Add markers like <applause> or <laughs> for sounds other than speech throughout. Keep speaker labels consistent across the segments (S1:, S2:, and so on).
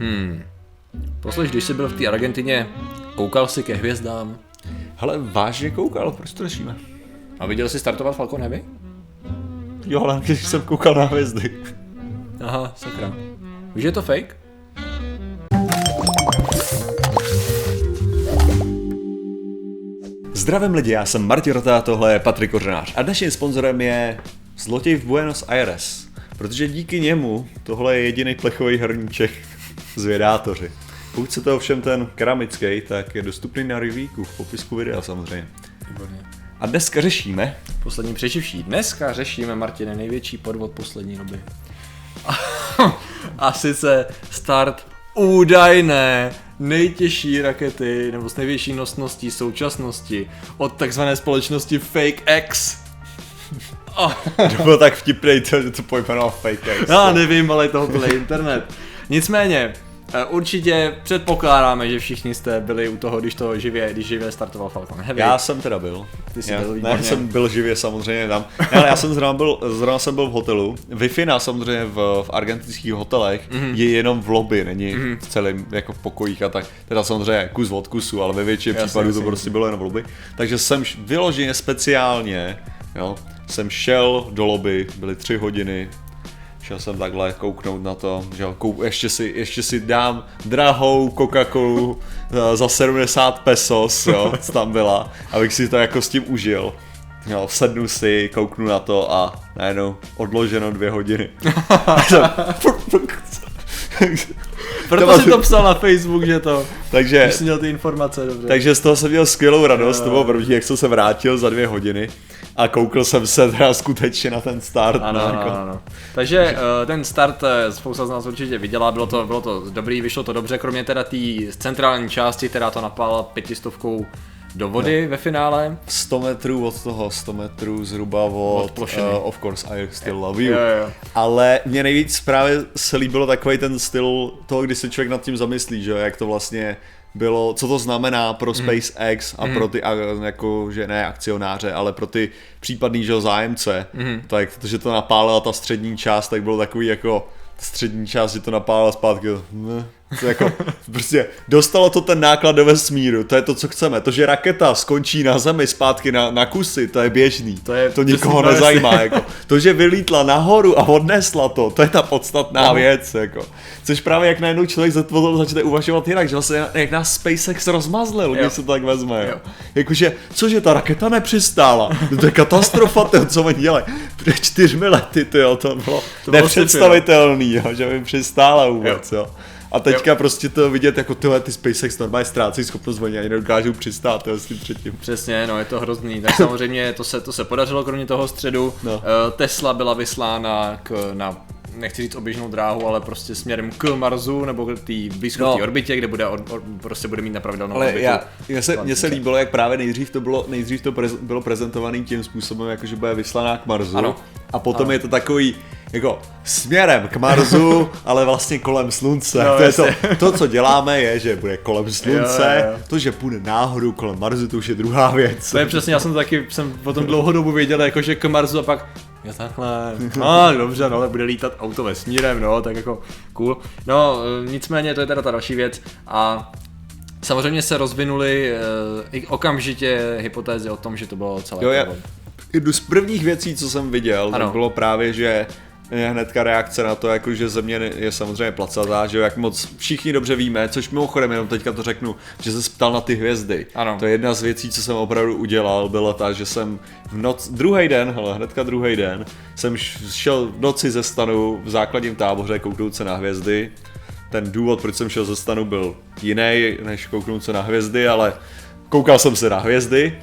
S1: Hmm. Poslyš, když jsi byl v té Argentině, koukal jsi ke hvězdám?
S2: Hele, vážně koukal, proč to řešíme?
S1: A viděl jsi startovat Falcon Heavy?
S2: Jo, ale když jsem koukal na hvězdy.
S1: Aha, sakra. Víš, je to fake?
S2: Zdravím lidi, já jsem Martin Rota, tohle je Patrik Kořenář a dnešním sponzorem je Zlotěj v Buenos Aires, protože díky němu tohle je jediný plechový hrníček z Vědátoři. Pokud se to ovšem ten keramický, tak je dostupný na review v popisku videa samozřejmě.
S1: Výborně.
S2: A dneska řešíme,
S1: Poslední přeživší. Dneska řešíme, Martine, největší podvod poslední doby. <laughs> A sice start údajné nejtěžší rakety, nebo s největší nosností současnosti od takzvané společnosti Fake X. Oh,
S2: to bylo tak vtipný, to, že to pojmenoval fake X.
S1: já nevím, ale tohle je internet. Nicméně, eh, určitě předpokládáme, že všichni jste byli u toho, když to živě, když živě startoval Falcon Heavy.
S2: Já jsem teda byl.
S1: Ty jsi
S2: já,
S1: byl
S2: ne, jsem byl živě samozřejmě tam. Ne, ale já jsem zrovna byl, zrovna jsem byl v hotelu. Wi-Fi samozřejmě v, v argentinských hotelech
S1: Mhm.
S2: mm-hmm. je jenom v lobby, není mm-hmm. v celém jako v pokojích a tak. Teda samozřejmě kus od kusu, ale ve většině
S1: Jasně,
S2: případů to prostě bylo jenom v lobby. Takže jsem vyloženě speciálně, jo, jsem šel do lobby, byly tři hodiny, Šel jsem takhle kouknout na to, že jo, kou, ještě, si, ještě si dám drahou Coca-Colu eh, za 70 pesos, jo, <laughs> co tam byla, abych si to jako s tím užil. Jo, sednu si, kouknu na to a najednou odloženo dvě hodiny. <laughs>
S1: Proto
S2: to
S1: si to psal na Facebook, že to,
S2: takže,
S1: jsi měl ty informace, dobře.
S2: takže z toho jsem měl skvělou radost, to bylo první, jak jsem se vrátil za dvě hodiny a koukl jsem se teda skutečně na ten start.
S1: Ano,
S2: no,
S1: ano,
S2: jako,
S1: ano. Takže uh, ten start eh, spousta z nás určitě viděla, bylo to, bylo to dobrý, vyšlo to dobře, kromě teda té centrální části, která to napálila pětistovkou do vody ve finále.
S2: 100 metrů od toho, 100 metrů zhruba od,
S1: Od plošiny.
S2: uh, Of course I still love you.
S1: Jo, jo.
S2: Ale mě nejvíc právě se líbilo takový ten styl toho, kdy se člověk nad tím zamyslí, že jo, jak to vlastně bylo, co to znamená pro SpaceX a pro ty, jako, že ne akcionáře, ale pro ty případný, že zájemce, tak, že to napálila ta střední část, tak bylo takový jako, střední část, že to napálila zpátky, ne, to jako, prostě dostalo to ten náklad do vesmíru, to je to, co chceme. To, že raketa skončí na zemi zpátky na, na kusy, to je běžný.
S1: To je
S2: to nikoho
S1: přesně
S2: nezajímá. Jako. To, že vylítla nahoru a odnesla to, to je ta podstatná věc. Jako. Což právě jak najednou člověk za to začne uvažovat jinak, že vlastně jak nás SpaceX rozmazlil,
S1: Jo.
S2: když se to tak vezme. Jo.
S1: Jo.
S2: Jakože, cože ta raketa nepřistála, No to je katastrofa, to, co oni dělají. Před čtyřmi lety, tyjo, to bylo
S1: To bylo
S2: nepředstavitelný, jo, že by přistála vůbec. Jo. A teďka prostě to vidět, jako tyhle ty SpaceX normálně ztrácejí schopnost, oni ani nedokážou přistát jo, s tím předtím.
S1: Přesně, no je to hrozný. Tak samozřejmě to se, to se podařilo kromě toho středu.
S2: No.
S1: No. Tesla byla vyslána k, na nechci říct oběžnou dráhu, ale prostě směrem k Marsu nebo k té blízko
S2: No.
S1: orbitě, kde bude, or, or, prostě bude mít na pravidelnou
S2: Ale
S1: orbitu.
S2: já, mně se, mně se líbilo, jak právě nejdřív to bylo, nejdřív to prez, bylo prezentovaný tím způsobem, jako že bude vyslaná k Marsu.
S1: Ano.
S2: A potom
S1: Ano.
S2: je to takový, jako směrem k Marsu, <laughs> ale vlastně kolem slunce.
S1: No,
S2: to, je to, to, co děláme, je, že bude kolem slunce,
S1: Jo, jo, jo.
S2: to, že půjde náhodou kolem Marsu, to už je druhá věc.
S1: To je přesně, já jsem taky, jsem o tom dlouhou dobu věděl, jako že k Marsu a pak Jo takhle, <laughs> no dobře, no ale bude lítat auto vesmírem, no, tak jako cool. No, e, nicméně to je teda ta další věc a samozřejmě se rozvinuly e, i okamžitě hypotézy o tom, že to bylo celé
S2: Jo, já, jednu z prvních věcí, co jsem viděl,
S1: Ano.
S2: bylo právě, že je hnedka reakce na to, jako že země je samozřejmě placatá, že jo, jak moc všichni dobře víme, což mimochodem jenom teďka to řeknu, že se ptal na ty hvězdy.
S1: Ano.
S2: To je jedna z věcí, co jsem opravdu udělal, byla ta, že jsem v noc, druhý den, hele, hnedka druhý den, jsem šel v noci ze stanu v základním táboře kouknout se na hvězdy. Ten důvod, proč jsem šel ze stanu, byl jiný, než kouknout se na hvězdy, ale koukal jsem se na hvězdy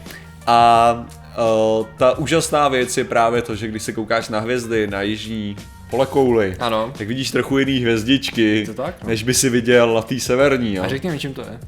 S2: a uh, ta úžasná věc je právě to, že když se koukáš na hvězdy na jižní polekouli,
S1: Ano.
S2: tak vidíš trochu jiný hvězdičky,
S1: to tak, no.
S2: než by si viděl na té severní. Jo.
S1: A řekni mi, čím to je.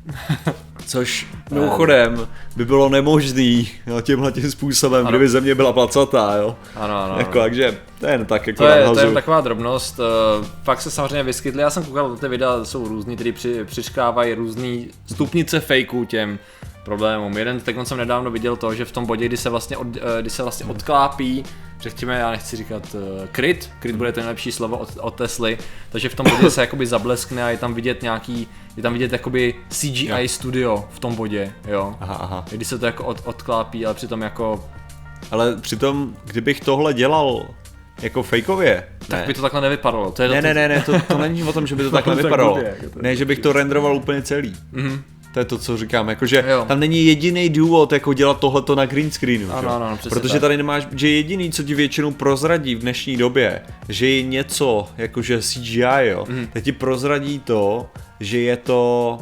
S1: <laughs>
S2: Což mimochodem by bylo nemožný jo, tímhle tím způsobem,
S1: Ano.
S2: kdyby země byla placatá, jo.
S1: Ano, ano.
S2: Jako, takže to je jen tak jako
S1: To je, to je jen taková drobnost, eh, pak se samozřejmě vyskytly, já jsem koukal, ty videa jsou různý, který při, přiškávají různý stupnice fakeů těm problémům. Jeden, tak jsem nedávno viděl to, že v tom bodě, kdy se vlastně, od, eh, kdy se vlastně odklápí řekněme, já nechci říkat uh, kryt, kryt bude to nejlepší slovo od, od Tesly, takže v tom bodě se jakoby zableskne a je tam vidět nějaký, je tam vidět jakoby CGI
S2: Jo.
S1: studio v tom bodě, jo.
S2: Aha, aha.
S1: Když se to jako od, odklápí, ale přitom jako,
S2: Ale přitom, kdybych tohle dělal jako fejkově,
S1: tak
S2: ne?
S1: by to takhle nevypadalo. To je
S2: Ne,
S1: to,
S2: ne, ne, ne, to, to není o tom, že by to <laughs> takhle
S1: tak
S2: vypadalo.
S1: jako
S2: Ne, že bych to renderoval úplně celý.
S1: Mhm.
S2: To je to, co říkám, jakože
S1: Jo.
S2: tam není jediný důvod jako dělat tohleto na green screenu,
S1: Ano, ano,
S2: protože
S1: tak.
S2: tady nemáš, že jediný, co ti většinou prozradí v dnešní době, že je něco, jakože CGI, jo,
S1: Mhm.
S2: tak ti prozradí to, že je to,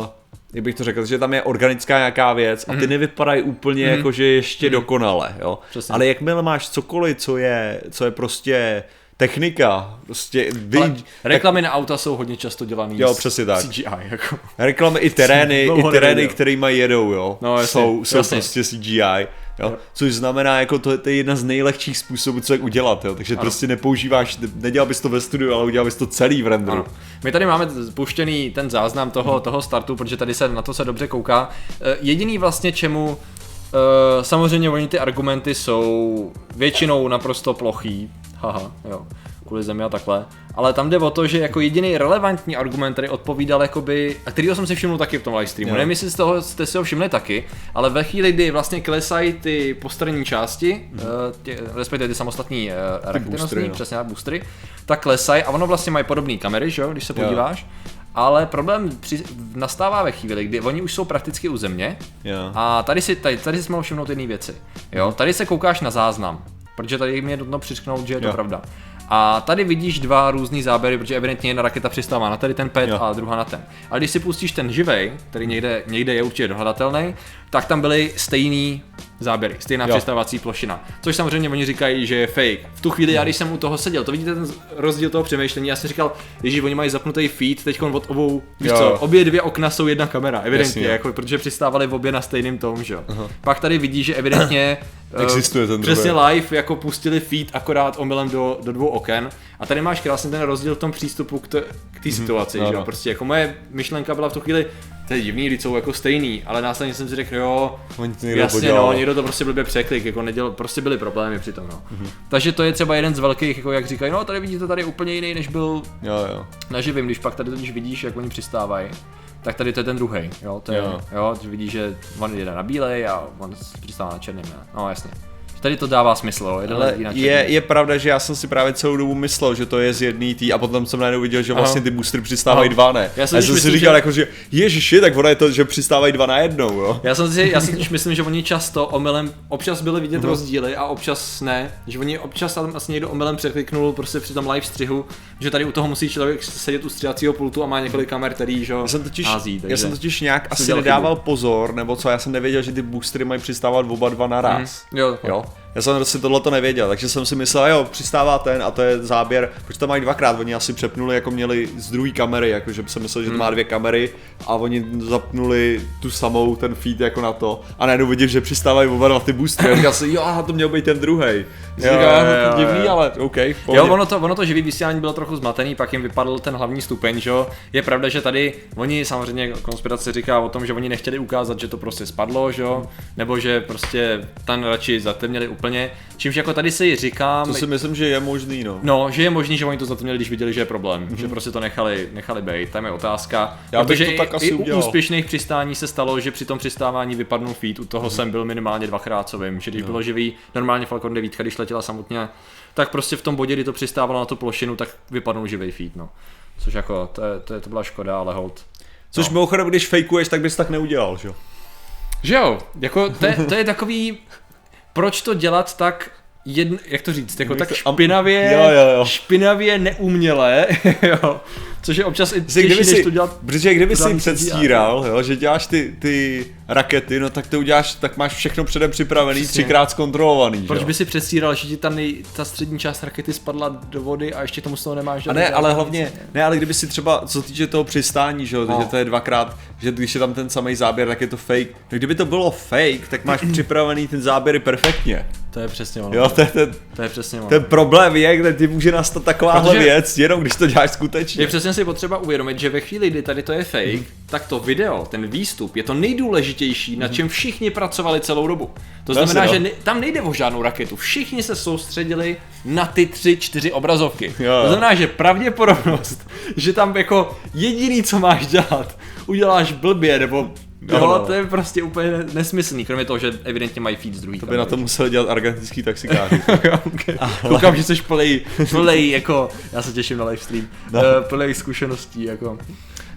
S2: uh, jak bych to řekl, že tam je organická nějaká věc a ty nevypadají úplně jakože ještě dokonale, jo.
S1: Přesně.
S2: Ale jakmile máš cokoliv, co je, co je prostě technika, prostě vy,
S1: ale reklamy na auta jsou hodně často dělané
S2: Jo, přesně tak.
S1: CGI, jako.
S2: Reklamy i <laughs> terény, i terény, kterými jedou, jo,
S1: No, jasně,
S2: jsou, jsou
S1: jasně.
S2: prostě CGI, jo, což znamená, jako to, to je jedna z nejlehčích způsobů, co jak udělat, jo, takže prostě nepoužíváš, nedělal bys to ve studiu, ale udělal bys to celý v renderu.
S1: Ano. My tady máme puštěný ten záznam toho, toho startu, protože tady se na to se dobře kouká. Eh, Jediný vlastně čemu eh, samozřejmě oni ty argumenty jsou většinou naprosto plochý, haha, jo, kvůli zemi a takhle, ale tam jde o to, že jako jediný relevantní argument, který odpovídal jakoby, a kterýho jsem si všiml taky v tom livestreamu, nevím jestli z toho jste si ho všimli taky, ale ve chvíli, kdy vlastně klesají ty postranní části, mm. tě, respektive ty samostatní uh,
S2: no.
S1: přesně tak, boostry, tak klesají a ono vlastně mají podobné kamery, že jo, když se
S2: Jo.
S1: podíváš. Ale problém při, nastává ve chvíli, kdy oni už jsou prakticky u země
S2: Jo.
S1: a tady si, tady, tady si mohl všimnout jedné věci. Jo, tady se koukáš na záznam, protože tady mi je nutno přičknout, že je to
S2: Jo.
S1: pravda. A tady vidíš dva různý záběry, protože evidentně jedna raketa přistává na tady ten pet
S2: Jo.
S1: a druhá na ten. Ale když si pustíš ten živej, který někde, někde je určitě dohledatelný, tak tam byly stejný záběry, stejná
S2: Jo.
S1: přistávací plošina. Což samozřejmě oni říkají, že je fake. V tu chvíli, já když jsem u toho seděl, to vidíte ten rozdíl toho přemýšlení, já jsem říkal, že oni mají zapnutý feed, teď od obou, víš
S2: Jo.
S1: co, obě dvě okna jsou jedna kamera, evidentně,
S2: Jasně.
S1: jako, protože přistávali v obě na stejným tom, že jo. Pak tady vidíš, že evidentně <clears throat> eh,
S2: Existuje ten
S1: přesně
S2: druhý.
S1: live jako pustili feed akorát omylem do, do dvou oken a tady máš krásně ten rozdíl v tom přístupu k, té situaci,
S2: no,
S1: že jo. Prostě jako moje myšlenka byla v tu chvíli, to je divný, lidi jsou jako stejný, ale následně jsem si řekl, jo,
S2: Oni to někdo
S1: jasně
S2: podělal.
S1: no, někdo to prostě blbě překlik, jako neděl, prostě byly problémy při tom, no.
S2: Mhm.
S1: Takže to je třeba jeden z velkých, jako jak říkají, no tady vidíte, tady je úplně jiný, než byl
S2: Jo, jo.
S1: na živým, když pak tady totiž vidíš, jak oni přistávají, tak tady to je ten druhý, jo, to je,
S2: Jo.
S1: jo. vidíš, že on jede na bílej a on přistává na černém, no jasně. Tady to dává smysl, jo, jeden
S2: Ale je, je pravda, že já jsem si právě celou dobu myslel, že to je z jedný tý a potom jsem najednou viděl, že vlastně ty boostry přistávají dva, ne?
S1: Já
S2: Já
S1: jsem
S2: jsem,
S1: totiž
S2: si říkal,
S1: že-
S2: jako, že ježiši, tak ono je to, že přistávají dva na jednou, jo?
S1: Já jsem si, já si myslím, že oni často omylem, občas byly vidět
S2: Mhm.
S1: rozdíly a občas ne, že oni občas tam asi někdo omylem překliknul prostě při tom live střihu, že tady u toho musí člověk sedět u stříhacího pultu a má několik kamer, který, že jo,
S2: Já jsem totiž,
S1: hází, takže
S2: já jsem totiž nějak asi nedával pozor, nebo co, já jsem nevěděl, že ty boostry mají přistávat oba dva naraz.
S1: Mhm. Jo,
S2: Jo. out. Já jsem prostě tohle to nevěděl, takže jsem si myslel, jo, přistává ten a to je záběr, protože to mají dvakrát, oni asi přepnuli, jako měli z druhé kamery, jakože jsem myslel, že to
S1: Hmm.
S2: má dvě kamery a oni zapnuli tu samou ten feed jako na to a najednou vidím, že přistávají oba dva ty a říkal si, jo, aha, to měl být ten druhý. Říkal,
S1: jo,
S2: "Aha,
S1: jo,
S2: to je divný,
S1: jo.
S2: ale OK, v
S1: Jo,
S2: pohodě."
S1: ono to, ono to živý vysílání bylo trochu zmatený, pak jim vypadl ten hlavní stupeň, že jo. Je pravda, že tady oni samozřejmě konspirace říká o tom, že oni nechtěli ukázat, že to prostě spadlo, že jo, nebo že prostě ten radši zatemnili úplně. Čímž jako tady si říkám,
S2: To si myslím, že je možný, no.
S1: No, že je možný, že oni to zatemnili, když viděli, že je problém, že prostě to nechali, nechali být, tam je otázka.
S2: Já bych to tak
S1: i,
S2: asi
S1: i u
S2: udělal.
S1: úspěšných přistání se stalo, že při tom přistávání vypadnul feed, u toho jsem byl minimálně dvakrát, co vím, že když bylo živý, normálně Falcon 9, když letěla samotně, tak prostě v tom bodě, kdy to přistávalo na tu plošinu, tak vypadnul živý feed, no. Což jako, to, je, to, je, to byla škoda, ale hold.
S2: Což mimochodem, když fejkuješ, tak bys tak neudělal, že jo?
S1: Že jo, jako to je, to je takový, proč to dělat tak jedn, jak to říct, jako tak špinavě,
S2: Jo, jo, jo.
S1: špinavě, neuměle, <laughs> jo, což je občas i těžší,
S2: kdyby
S1: než
S2: si,
S1: to dělat
S2: protože kdyby si předstíral, jo, že děláš ty, ty rakety, no tak to uděláš, tak máš všechno předem připravený,
S1: Přesně.
S2: třikrát zkontrolovaný,
S1: Proč
S2: jo?
S1: by si předstíral, že ti ta, nej, ta střední část rakety spadla do vody a ještě tomu z toho nemáš
S2: A ne, ale hlavně, ne, ale kdyby si třeba, co týče toho přistání, že jo,
S1: No.
S2: že to je dvakrát, že když je tam ten samý záběr, tak je to fake. No kdyby to bylo fake, tak máš připravený ten záběry perfektně.
S1: To je přesně ono.
S2: Jo, to je ten,
S1: To je přesně ono.
S2: ten problém je, kde ti může nastat takováhle
S1: Protože-
S2: věc, jenom když to děláš skutečně.
S1: Je přesně si potřeba uvědomit, že ve chvíli, kdy tady to je fake, tak to video, ten výstup, je to nejdůležitější, na čem všichni pracovali celou dobu. To znamená,
S2: no.
S1: že ne, tam nejde o žádnou raketu. Všichni se soustředili na ty tři, čtyři obrazovky.
S2: Jo, jo.
S1: To znamená, že pravděpodobnost, že tam jako jediný, co máš dělat, uděláš blbě, nebo jo,
S2: no.
S1: to je prostě úplně nesmyslný, kromě toho, že evidentně mají feed z druhý
S2: To by na to museli dělat argentinský taxikáři. <laughs> <laughs>
S1: okay. Koukám, že jsi plnej, <laughs> plnej, jako, já se těším na livestream, no.
S2: No.
S1: plnej zkušeností, jako.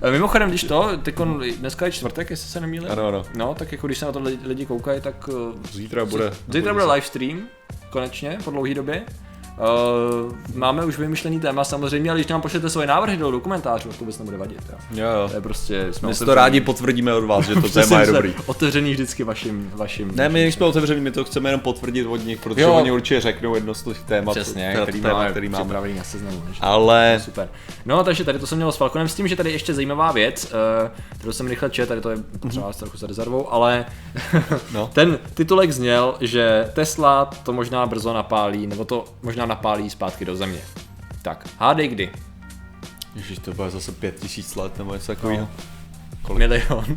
S1: Eh, Mimochodem, když to, tykon, dneska je čtvrtek, jestli se nemýlím.
S2: Ano, ano.
S1: No, tak jako když se na to lidi, lidi koukají, tak... eh,
S2: Zítra bude.
S1: Zítra bude livestream, konečně, po dlouhé době. Uh, máme už vymyšlený téma samozřejmě, ale když nám pošlete svoje návrhy do dokumentářů, to vůbec nebude vadit. Jo.
S2: Jo, jo.
S1: To je prostě, jsme
S2: My si to rádi potvrdíme od vás, že to <laughs> téma je dobrý.
S1: Otevřený vždycky vašim, vašim.
S2: Ne, my nejsme otevření, my to chceme jenom potvrdit od nich, protože
S1: Jo.
S2: oni určitě řeknou jedno z těch témat,
S1: Přesně, který,
S2: téma,
S1: máme,
S2: který máme.
S1: připravený na seznamu. že?
S2: Ale
S1: Super. No, takže tady to jsem měl s Falconem s tím, že tady ještě zajímavá věc, eh, kterou jsem rychle čet, tady to je třeba trochu za rezervou, ale
S2: No. <laughs>
S1: ten titulek zněl, že Tesla to možná brzo napálí, nebo to možná napálí zpátky do země. Tak, hádej kdy?
S2: Ježíš, to bude zase pět tisíc let nebo něco takového. Kolik?
S1: Milion. <laughs>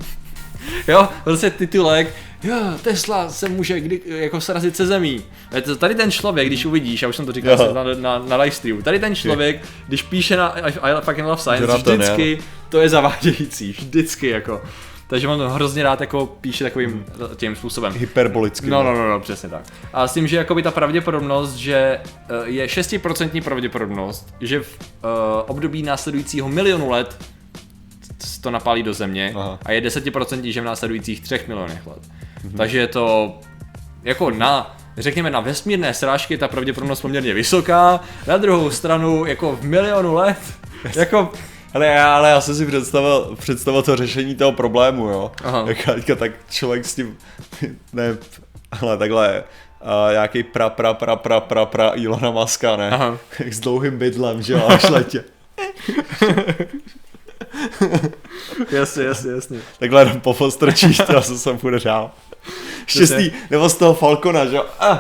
S1: Jo, prostě titulek, jo, Tesla se může kdy, jako srazit se zemí. To- Tady ten člověk, když uvidíš, já už jsem to říkal
S2: Jo.
S1: na, na, na live streamu, tady ten člověk, když píše na I, I fucking love science,
S2: Jonathan,
S1: vždycky to je zavádějící, vždycky jako. Takže on hrozně rád jako píše takovým tím způsobem.
S2: Hyperbolicky.
S1: No, no, no, no, přesně tak. A s tím, že jakoby ta pravděpodobnost, že eh, je 6% pravděpodobnost, že v uh, období následujícího milionu let to napálí do země
S2: Aha.
S1: a je 10% že v následujících 3 milionech let. Takže je to jako na řekněme na vesmírné srážky je ta pravděpodobnost poměrně vysoká, na druhou stranu jako v milionu let, jako
S2: Ale já, ale já jsem si představil, představil to řešení toho problému, jo.
S1: Aha.
S2: Jak tak člověk s tím, <laughs> ne, ale takhle, a nějaký pra, pra, pra, pra, pra, pra Ilona Maska, ne?
S1: Aha. <laughs>
S2: S dlouhým bydlem, že jo, až letě. <laughs>
S1: jasně, jasně, jasně.
S2: Takhle jenom popostrčíš, to se sem bude dál. Štěstí, nebo z toho Falcona, že jo. Ah,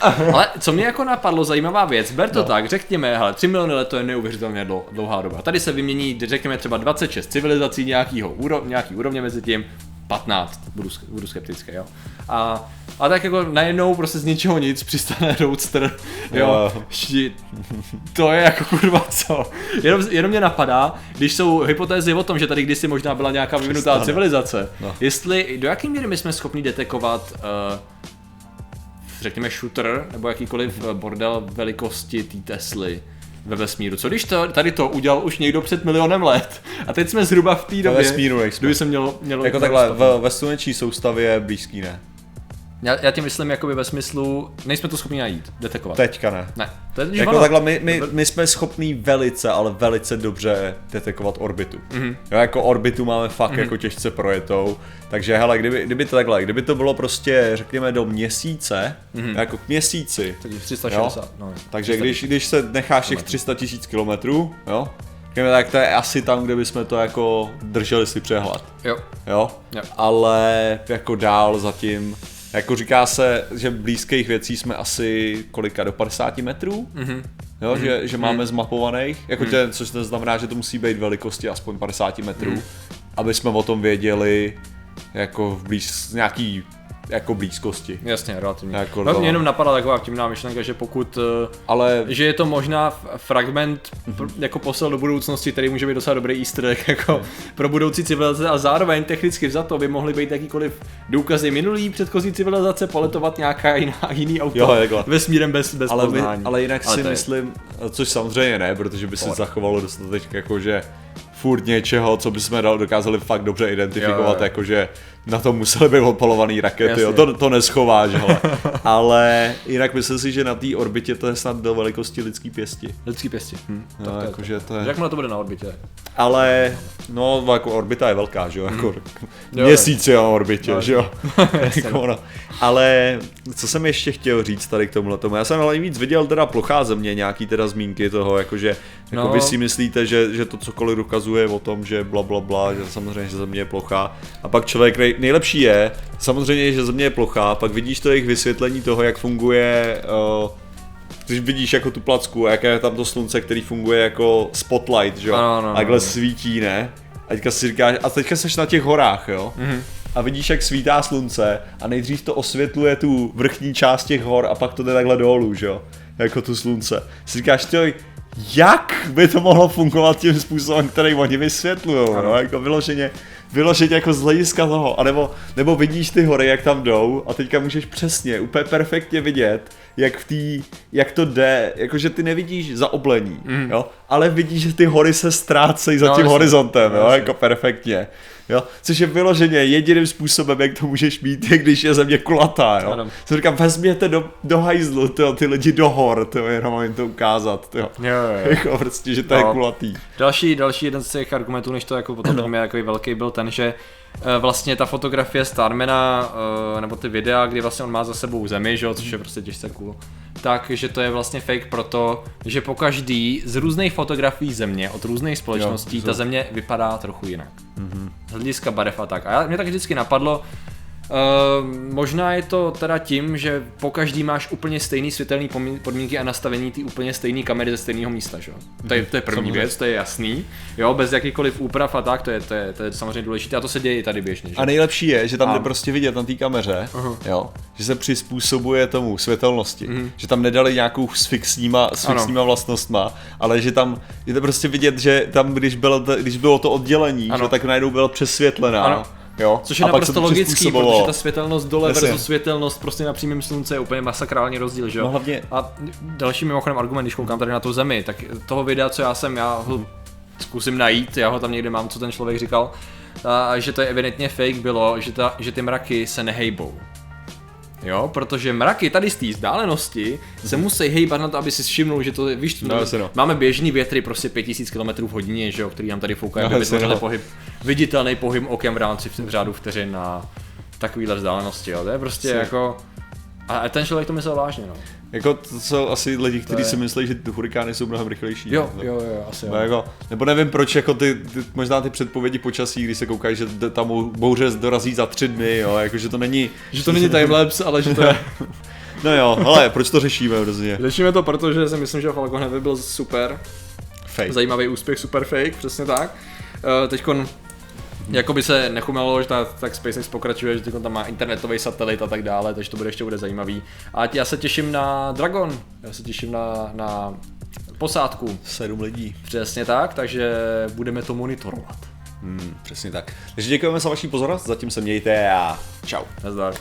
S2: <laughs>
S1: Ale co mě jako napadlo, zajímavá věc, ber to no. tak, řekněme, hele, 3 miliony let to je neuvěřitelně dlou- dlouhá doba. Tady se vymění, řekněme, třeba 26 civilizací nějakýho nějaký úrovně mezi tím, 15, budu, budu skeptický, jo. A, a tak jako najednou prostě z ničeho nic přistane Roadster, jo. Šti- To je jako kurva co. Jenom, jenom mě napadá, když jsou hypotézy o tom, že tady kdysi možná byla nějaká vyvinutá
S2: Přistane.
S1: civilizace,
S2: No.
S1: jestli, do jaké míry my jsme schopni detekovat uh, řekněme shooter nebo jakýkoliv eh, bordel velikosti té Tesly ve vesmíru. Co když to, tady to udělal už někdo před milionem let a teď jsme zhruba v té době,
S2: vesmíru nejsme.
S1: kdyby se mělo, mělo
S2: jako takhle, v, ve sluneční soustavě blízký ne.
S1: Já, já tím myslím jakoby ve smyslu, nejsme to schopni najít, detekovat.
S2: Teďka ne.
S1: Ne, to je
S2: Jako
S1: ono.
S2: takhle, my, my, my jsme schopní velice, ale velice dobře detekovat orbitu. Mm-hmm. Jo, jako orbitu máme fakt mm-hmm. jako těžce projetou, takže hele, kdyby, kdyby to takhle, kdyby to bylo prostě, řekněme, do měsíce, mm-hmm. jako k měsíci,
S1: Takže 360, no.
S2: takže když, když se necháš těch 300 tisíc kilometrů, jo, řekněme, tak to je asi tam, kde bychom to jako drželi si přehled,
S1: Jo.
S2: jo,
S1: Jo.
S2: ale jako dál zatím, jako říká se, že blízkých věcí jsme asi kolika, do 50 metrů,
S1: Mhm.
S2: Jo, mm. že, že máme zmapovaných, jako mm. tě, což to znamená, že to musí být velikosti aspoň 50 metrů, mm. aby jsme o tom věděli jako v blíz, nějaký jako blízkosti.
S1: Jasně, relativně.
S2: Jako
S1: no,
S2: to-
S1: mě jenom napadla taková vtipná myšlenka, že pokud eh,
S2: Ale
S1: že je to možná fragment pr- jako posel do budoucnosti, který může být docela dobrý easter egg <laughs> jako pro budoucí civilizace a zároveň technicky za to by mohly být jakýkoliv důkazy minulý předchozí civilizace, poletovat nějaká jiná, <laughs> jiný auto
S2: Jo, takhle.
S1: vesmírem bez, bez
S2: ale, my,
S1: poznání.
S2: ale jinak
S1: Ale
S2: si
S1: je-
S2: myslím, což samozřejmě ne, protože by se zachovalo dostatek jako, že furt něčeho, co bychom dokázali fakt dobře identifikovat,
S1: Jo, jo,
S2: jakože na to musely být opalované rakety, jo, to, to neschováš, hele. <laughs> ale jinak myslím si, že na té orbitě to je snad do velikosti lidský pěsti.
S1: Lidský pěsti. Hm,
S2: No,
S1: tak to je
S2: jakože to je...
S1: to. Jakmile to bude na orbitě.
S2: Ale, no, jako orbita je velká, že jo, jako
S1: Jo,
S2: měsíc je na orbitě,
S1: No,
S2: že jo. <laughs> <laughs> jako ono. Ale, co jsem ještě chtěl říct tady k tomuhle tomu, já jsem ale víc viděl teda plochá země, nějaký teda zmínky toho, jakože,
S1: No.
S2: jako by si myslíte, že, že to cokoliv dokazuje o tom, že bla bla bla, že samozřejmě, že země je plochá. A pak člověk, nej, nejlepší je, samozřejmě, že země je plochá, pak vidíš to jejich vysvětlení toho, jak funguje uh, když vidíš jako tu placku a jaké je tam to slunce, který funguje jako spotlight, že jo?
S1: Ano, ano,
S2: a takhle
S1: ano.
S2: svítí, ne? A teďka si říkáš, a teďka jsi na těch horách, jo? Mm-hmm. A vidíš, jak svítá slunce a nejdřív to osvětluje tu vrchní část těch hor a pak to jde takhle dolů, že jo? Jako tu slunce. Si říkáš, ty, jak by to mohlo fungovat tím způsobem, který oni vysvětlují, no? Jako vyloženě, vyloženě jako z hlediska toho, anebo, nebo vidíš ty hory, jak tam jdou a teďka můžeš přesně, úplně perfektně vidět, jak v tý, jak to jde, jakože ty nevidíš zaoblení, mm. jo, ale vidíš, že ty hory se ztrácejí za
S1: No,
S2: tím
S1: jasně.
S2: horizontem, jo,
S1: jasně.
S2: jako perfektně. Jo, což je vyloženě jediným způsobem, jak to můžeš mít, je <laughs> když je země kulatá, jo.
S1: Ano.
S2: Co říkám, vezměte do, do hajzlu, tyjo, ty lidi do hor, tyjo, jenom jim to ukázat, tyjo.
S1: Jo, jo, jo. <laughs>
S2: Jako prostě, že to je
S1: No.
S2: kulatý.
S1: Další, další jeden z těch argumentů, než to jako potom <clears throat> je jako velký, byl ten, že vlastně ta fotografie Starmana, eh, nebo ty videa, kdy vlastně on má za sebou zemi, že jo, což je prostě těžce cool, tak, že to je vlastně fake proto, že po každý z různých fotografií země, od různých společností,
S2: Jo,
S1: ta země vypadá trochu jinak. Z hlediska barev a tak. A já, mě tak vždycky napadlo, Uh, možná je to teda tím, že po každý máš úplně stejný světelný podmínky a nastavení ty úplně stejný kamery ze stejného místa, že? jo? To je, to je první
S2: Samozřejmě.
S1: věc, to je jasný. Jo, bez jakýkoliv úprav a tak, to je, to je, to je samozřejmě důležité a to se děje i tady běžně, že?
S2: A nejlepší je, že tam
S1: A-
S2: jde prostě vidět na té kameře,
S1: Aha.
S2: jo, že se přizpůsobuje tomu světelnosti, že tam nedali nějakou s fixníma, s
S1: Mhm. Ano.
S2: fixníma vlastnostma, ale že tam je to prostě vidět, že tam, když bylo, to, když bylo to oddělení,
S1: Ano.
S2: že tak najednou byla přesvětlená,
S1: Ano.
S2: Jo,
S1: Což je
S2: a
S1: naprosto
S2: to
S1: logický, protože ta světelnost dole
S2: Jasně.
S1: versus světelnost prostě na přímém slunce je úplně masakrální rozdíl, že jo?
S2: No hlavně-
S1: A další mimochodem argument, když koukám tady na tu zemi, tak toho videa, co já jsem, já ho zkusím najít, já ho tam někde mám, co ten člověk říkal, a že to je evidentně fake bylo, že, ta, že ty mraky se nehejbou. Jo, protože mraky tady z té vzdálenosti se musí hejbat na to, aby si všimnul, že to, víš,
S2: No, no.
S1: máme běžný větry prostě 5000 km v hodině, že jo, který nám tady foukají,
S2: No,
S1: aby vytvořili
S2: no.
S1: pohyb, viditelný pohyb okem v rámci v řádu vteřin na takovýhle vzdálenosti, jo, to je prostě
S2: Si.
S1: jako, a ten člověk to myslel vážně, no.
S2: Jako to jsou asi lidi, kteří si myslí, že ty hurikány jsou mnohem rychlejší.
S1: Jo,
S2: no.
S1: jo, jo, asi jo.
S2: No, jako, nebo nevím proč, jako ty, ty, možná ty předpovědi počasí, když se koukají, že bou- bouře dorazí za tři dny, jo, jakože to není...
S1: Že to není timelapse, ale že to je... <laughs>
S2: No jo, ale proč to řešíme hrozně?
S1: Řešíme to, protože si myslím, že Falcon Heavy byl super,
S2: Fake.
S1: zajímavý úspěch, super fake, přesně tak. Uh, teďkon Jakoby se nechumelo, že ta, tak SpaceX pokračuje, že tam má internetový satelit a tak dále, takže to bude ještě bude zajímavý. A já se těším na Dragon, já se těším na, na posádku,
S2: Sedm lidí.
S1: přesně tak, takže budeme to monitorovat.
S2: Hmm, přesně tak. Takže děkujeme za vaši pozornost, zatím se mějte a čau.
S1: Nazdar.